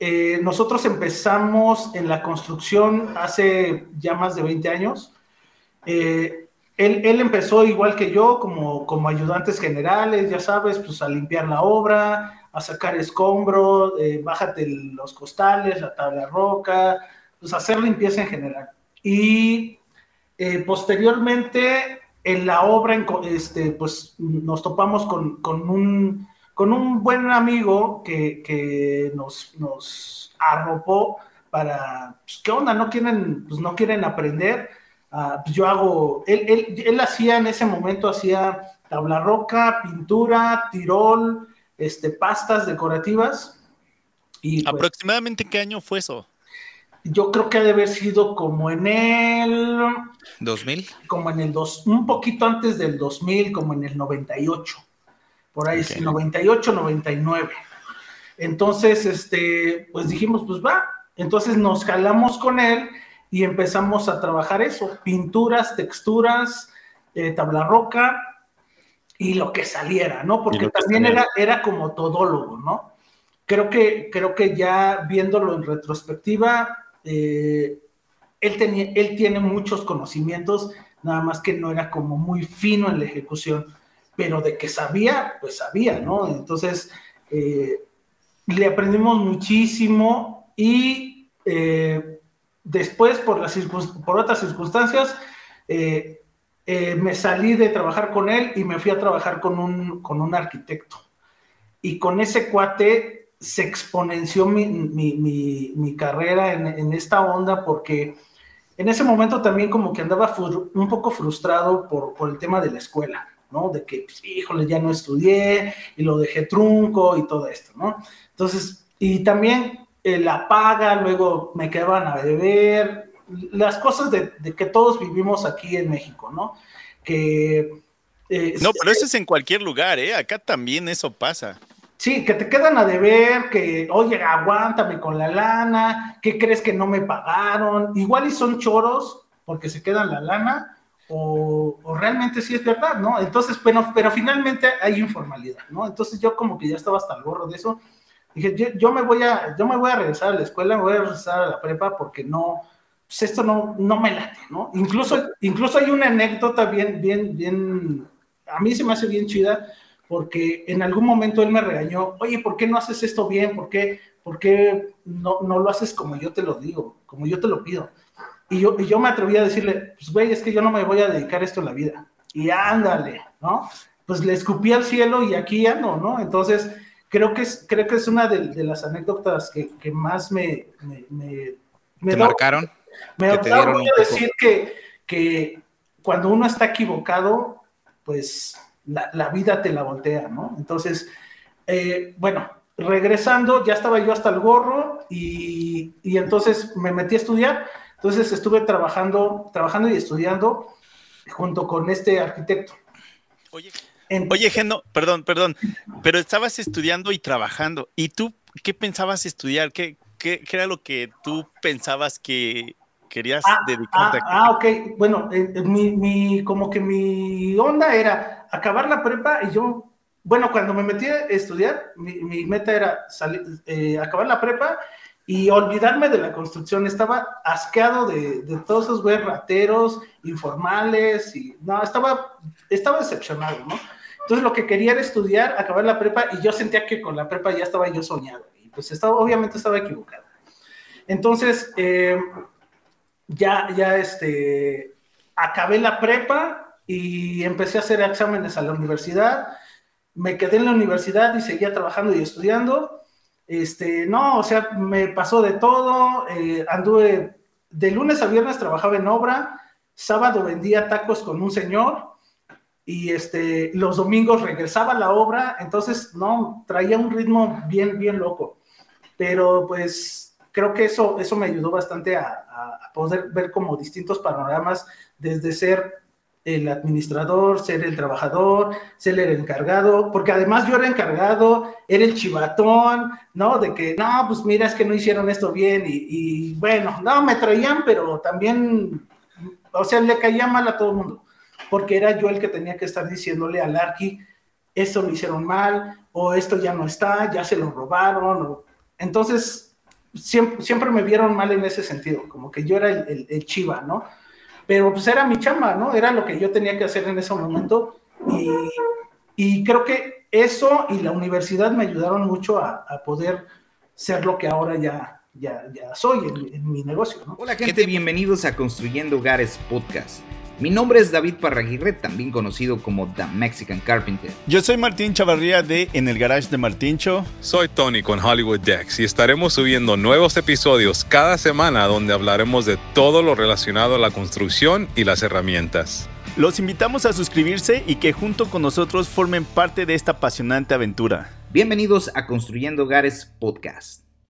eh, nosotros empezamos en la construcción hace ya más de 20 años. Eh, él, él, empezó igual que yo, como, como ayudantes generales, ya sabes, pues a limpiar la obra, a sacar escombros, eh, bájate los costales, la tabla roca, pues hacer limpieza en general. Y eh, posteriormente en la obra, este, pues nos topamos con, con, un, con un buen amigo que, que nos, nos arropó para, pues, ¿qué onda? ¿No quieren, pues, no quieren aprender? Ah, pues yo hago, él, él, él, hacía en ese momento, hacía tabla roca, pintura, tirol, este, pastas decorativas. Y, pues, ¿Aproximadamente qué año fue eso? Yo creo que ha de haber sido como en el... 2000. Como en el dos, un poquito antes del 2000, como en el 98. Por ahí, okay. 98, 99. Entonces, este, pues dijimos, pues va. Entonces nos jalamos con él y empezamos a trabajar eso, pinturas, texturas, eh, tabla roca y lo que saliera, ¿no? Porque también era, era como todólogo, ¿no? Creo que, creo que ya viéndolo en retrospectiva, eh, él, tenía, él tiene muchos conocimientos, nada más que no era como muy fino en la ejecución, pero de que sabía, pues sabía, ¿no? Entonces, eh, le aprendimos muchísimo y eh, después, por, las por otras circunstancias, eh, eh, me salí de trabajar con él y me fui a trabajar con un, con un arquitecto. Y con ese cuate se exponenció mi, mi, mi, mi carrera en, en, esta onda porque en ese momento también como que andaba un poco frustrado por, por el tema de la escuela, ¿no? De que, pues, híjole, ya no estudié y lo dejé trunco y todo esto, ¿no? Entonces, y también eh, la paga, luego me quedaban a beber, las cosas de, de, que todos vivimos aquí en México, ¿no? Que... Eh, no, pero eso es en cualquier lugar, ¿eh? Acá también eso pasa. Sí, que te quedan a deber, que, oye, aguántame con la lana, ¿qué crees que no me pagaron? Igual y son choros porque se quedan la lana, o, o realmente sí es verdad, ¿no? Entonces, pero, pero finalmente hay informalidad, ¿no? Entonces yo como que ya estaba hasta el gorro de eso, dije, yo, yo, me voy a, yo me voy a regresar a la escuela, me voy a regresar a la prepa porque no, pues esto no, no me late, ¿no? Incluso, incluso hay una anécdota bien, bien, bien, a mí se me hace bien chida, porque en algún momento él me regañó, oye, ¿por qué no haces esto bien? ¿Por qué, por qué no, no lo haces como yo te lo digo, como yo te lo pido? Y yo, y yo me atreví a decirle, pues güey, es que yo no me voy a dedicar esto a la vida. Y ándale, ¿no? Pues le escupí al cielo y aquí ando, ¿no? Entonces, creo que es, creo que es una de, de las anécdotas que, que más me... me, me, me ¿Te marcaron? Me da orgullo decir que, que cuando uno está equivocado, pues la, la, vida te la voltea, ¿no? Entonces, eh, bueno, regresando, ya estaba yo hasta el gorro y, y, entonces me metí a estudiar. Entonces estuve trabajando, trabajando y estudiando junto con este arquitecto. Oye, en, oye Geno, perdón, perdón, pero estabas estudiando y trabajando. ¿Y tú qué pensabas estudiar? ¿Qué, qué, qué era lo que tú pensabas que querías ah, dedicarte ah, a? Ah, ok. Bueno, eh, mi, mi, como que mi onda era acabar la prepa y yo, bueno, cuando me metí a estudiar, mi, mi meta era salir, eh, acabar la prepa y olvidarme de la construcción. Estaba asqueado de, de todos esos güeyes rateros, informales, y no, estaba, estaba decepcionado, ¿no? Entonces lo que quería era estudiar, acabar la prepa, y yo sentía que con la prepa ya estaba yo soñado, y pues estaba, obviamente estaba equivocado. Entonces, eh, ya, ya este, acabé la prepa y empecé a hacer exámenes a la universidad. Me quedé en la universidad y seguía trabajando y estudiando. Este, no, o sea, me pasó de todo. Eh, anduve de lunes a viernes trabajaba en obra. Sábado vendía tacos con un señor y este, los domingos regresaba a la obra. Entonces, no, traía un ritmo bien, bien loco. Pero pues creo que eso, eso me ayudó bastante a, a, poder ver como distintos panoramas, desde ser el administrador, ser el trabajador, ser el encargado, porque además yo era encargado, era el chivatón, ¿no? De que, no, pues mira, es que no hicieron esto bien y, bueno, no, me traían, pero también, o sea, le caía mal a todo el mundo, porque era yo el que tenía que estar diciéndole al Arqui, esto lo hicieron mal, o esto ya no está, ya se lo robaron, o... entonces siempre, me vieron mal en ese sentido, como que yo era el, el, chiva, ¿no? Pero pues era mi chamba, ¿no? Era lo que yo tenía que hacer en ese momento y, creo que eso y la universidad me ayudaron mucho a, poder ser lo que ahora ya, ya, soy en, mi negocio. Hola gente, bienvenidos a Construyendo Hogares Podcast. Mi nombre es David Parraguirre, también conocido como The Mexican Carpenter. Yo soy Martín Chavarría de En el Garage de Martíncho. Soy Tony con Hollywood Decks y estaremos subiendo nuevos episodios cada semana donde hablaremos de todo lo relacionado a la construcción y las herramientas. Los invitamos a suscribirse y que junto con nosotros formen parte de esta apasionante aventura. Bienvenidos a Construyendo Hogares Podcast.